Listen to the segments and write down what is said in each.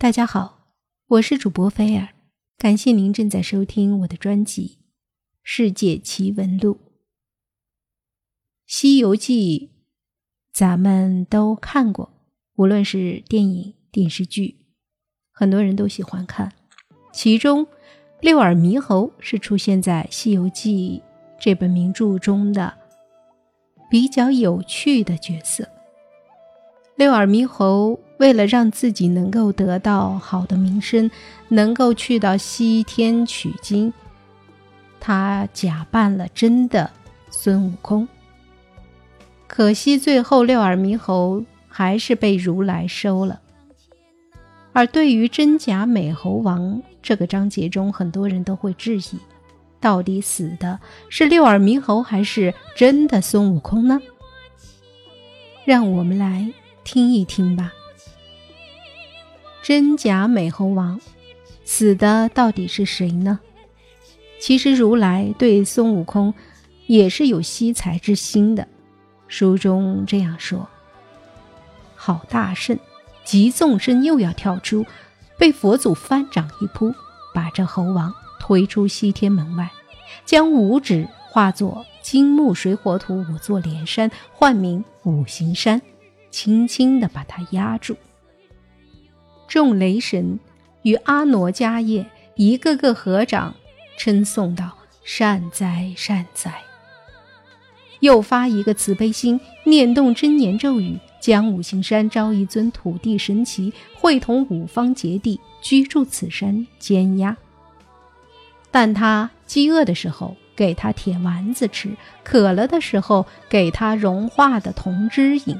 大家好，我是主播菲尔，感谢您正在收听我的专辑《世界奇闻录》。《西游记》咱们都看过，无论是电影、电视剧，很多人都喜欢看。其中，六耳猕猴是出现在《西游记》这本名著中的比较有趣的角色。六耳猕猴为了让自己能够得到好的名声，能够去到西天取经，他假扮了真的孙悟空。可惜最后六耳猕猴还是被如来收了。而对于真假美猴王这个章节中，很多人都会质疑：到底死的是六耳猕猴，还是真的孙悟空呢？让我们来。听一听吧，真假美猴王死的到底是谁呢？其实如来对孙悟空也是有惜才之心的。书中这样说：好大圣，急纵身又要跳出，被佛祖翻掌一扑，把这猴王推出西天门外，将五指化作金木水火土五座连山，唤名五行山。轻轻地把他压住。众雷神与阿傩迦叶一个个合掌称颂道：“善哉善哉！”又发一个慈悲心，念动真言咒语，将五行山招一尊土地神奇，会同五方结地居住此山监压。但他饥饿的时候，给他铁丸子吃；渴了的时候，给他融化的铜汁饮。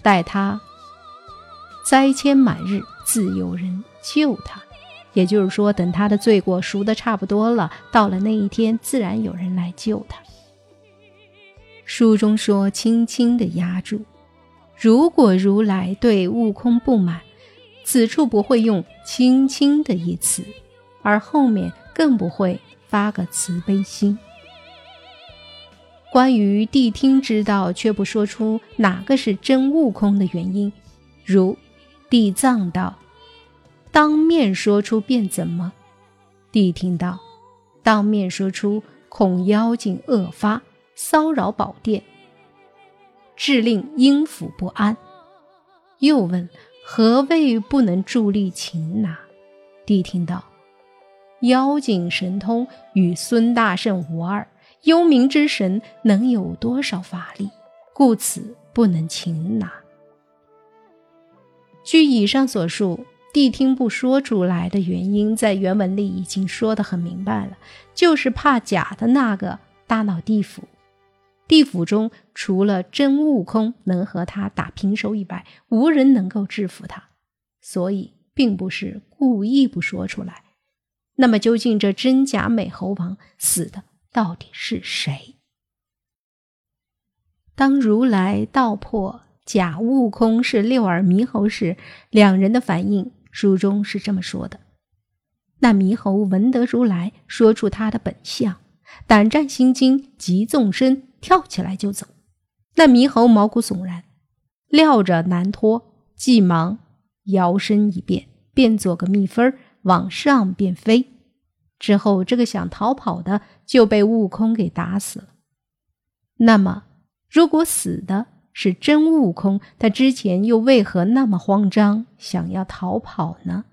待他灾迁满日，自有人救他。也就是说，等他的罪过赎的差不多了，到了那一天，自然有人来救他。书中说：“轻轻的压住。”如果如来对悟空不满，此处不会用“轻轻的”一词，而后面更不会发个慈悲心。关于谛听之道却不说出哪个是真悟空的原因，如地藏道：“当面说出便怎么？”谛听道：“当面说出，恐妖精恶发，骚扰宝殿，致令阴府不安。”又问：“何谓不能助力擒拿？”谛听道：“妖精神通与孙大圣无二。”幽冥之神能有多少法力？故此不能擒拿。据以上所述，谛听不说出来的原因，在原文里已经说得很明白了，就是怕假的那个大闹地府。地府中除了真悟空能和他打平手以外，无人能够制服他，所以并不是故意不说出来。那么，究竟这真假美猴王死的？到底是谁？当如来道破假悟空是六耳猕猴时，两人的反应，书中是这么说的：那猕猴闻得如来说出他的本相，胆战心惊，急纵身跳起来就走。那猕猴毛骨悚然，料着难脱，急忙摇身一变，变做个蜜蜂往上便飞。之后，这个想逃跑的就被悟空给打死了。那么，如果死的是真悟空，他之前又为何那么慌张，想要逃跑呢？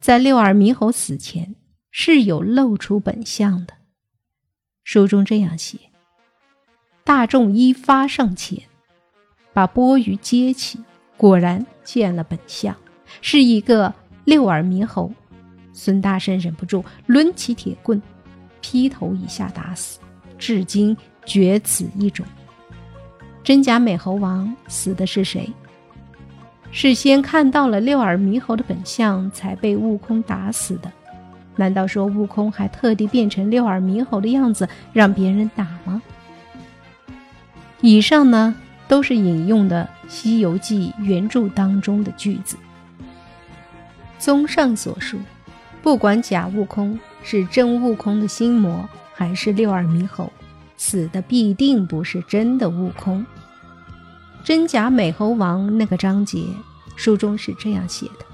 在六耳猕猴死前是有露出本相的，书中这样写：大众一发上前，把钵盂接起，果然见了本相，是一个六耳猕猴。孙大圣忍不住抡起铁棍，劈头一下打死，至今绝此一种。真假美猴王死的是谁？是先看到了六耳猕猴的本相，才被悟空打死的？难道说悟空还特地变成六耳猕猴的样子让别人打吗？以上呢，都是引用的《西游记》原著当中的句子。综上所述。不管假悟空是真悟空的心魔，还是六耳猕猴，死的必定不是真的悟空。真假美猴王那个章节，书中是这样写的：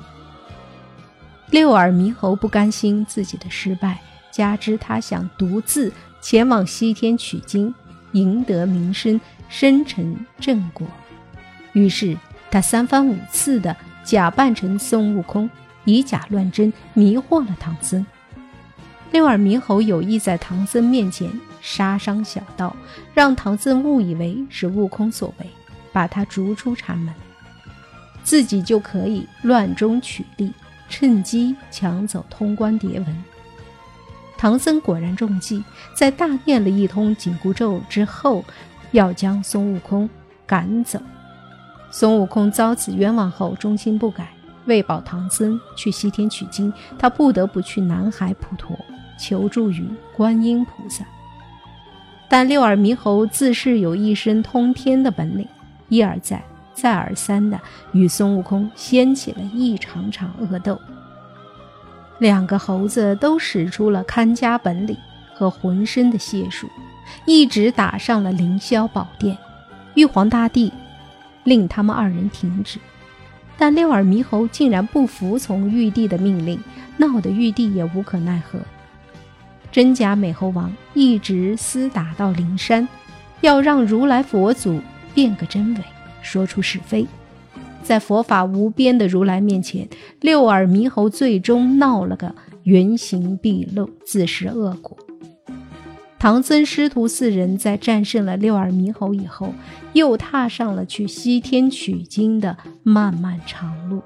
六耳猕猴不甘心自己的失败，加之他想独自前往西天取经，赢得名声，生成正果，于是他三番五次的假扮成孙悟空，以假乱真，迷惑了唐僧。六耳猕猴有意在唐僧面前杀伤小道，让唐僧误以为是悟空所为，把他逐出禅门，自己就可以乱中取利，趁机抢走通关牒文。唐僧果然中计，在大念了一通紧箍咒之后，要将孙悟空赶走。孙悟空遭此冤枉后，忠心不改，为保唐僧去西天取经，他不得不去南海普陀。求助于观音菩萨，但六耳猕猴自是有一身通天的本领，一而再、再而三的与孙悟空掀起了一场场恶斗。两个猴子都使出了看家本领和浑身的解数，一直打上了凌霄宝殿。玉皇大帝令他们二人停止，但六耳猕猴竟然不服从玉帝的命令，闹得玉帝也无可奈何。真假美猴王一直厮打到灵山，要让如来佛祖辨个真伪，说出是非。在佛法无边的如来面前，六耳猕猴最终闹了个原形毕露，自食恶果。唐僧师徒四人在战胜了六耳猕猴以后，又踏上了去西天取经的漫漫长路。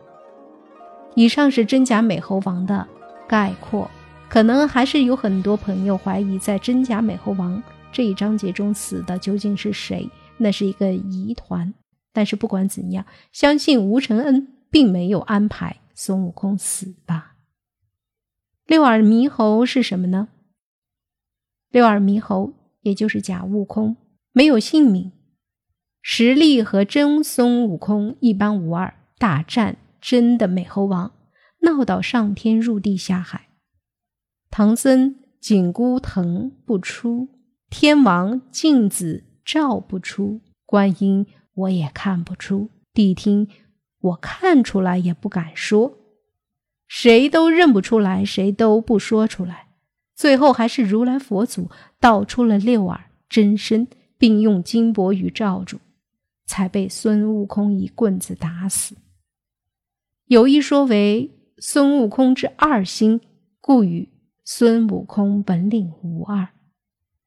以上是真假美猴王的概括。可能还是有很多朋友怀疑，在真假美猴王这一章节中死的究竟是谁？那是一个疑团。但是不管怎样，相信吴承恩并没有安排孙悟空死吧？六耳猕猴是什么呢？六耳猕猴也就是假悟空，没有姓名，实力和真孙悟空一般无二。大战真的美猴王，闹到上天入地下海。唐僧紧箍藤不出，天王镜子照不出，观音我也看不出，谛听我看出来也不敢说，谁都认不出来，谁都不说出来，最后还是如来佛祖道出了六耳真身，并用金钵盂罩住，才被孙悟空一棍子打死。有一说为孙悟空之二心，故与。孙悟空本领无二，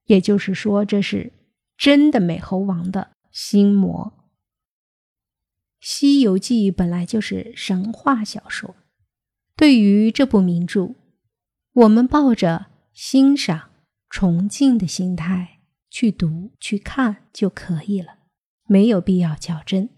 也就是说，这是真的美猴王的心魔。《西游记》本来就是神话小说，对于这部名著，我们抱着欣赏、崇敬的心态去读、去看就可以了，没有必要较真。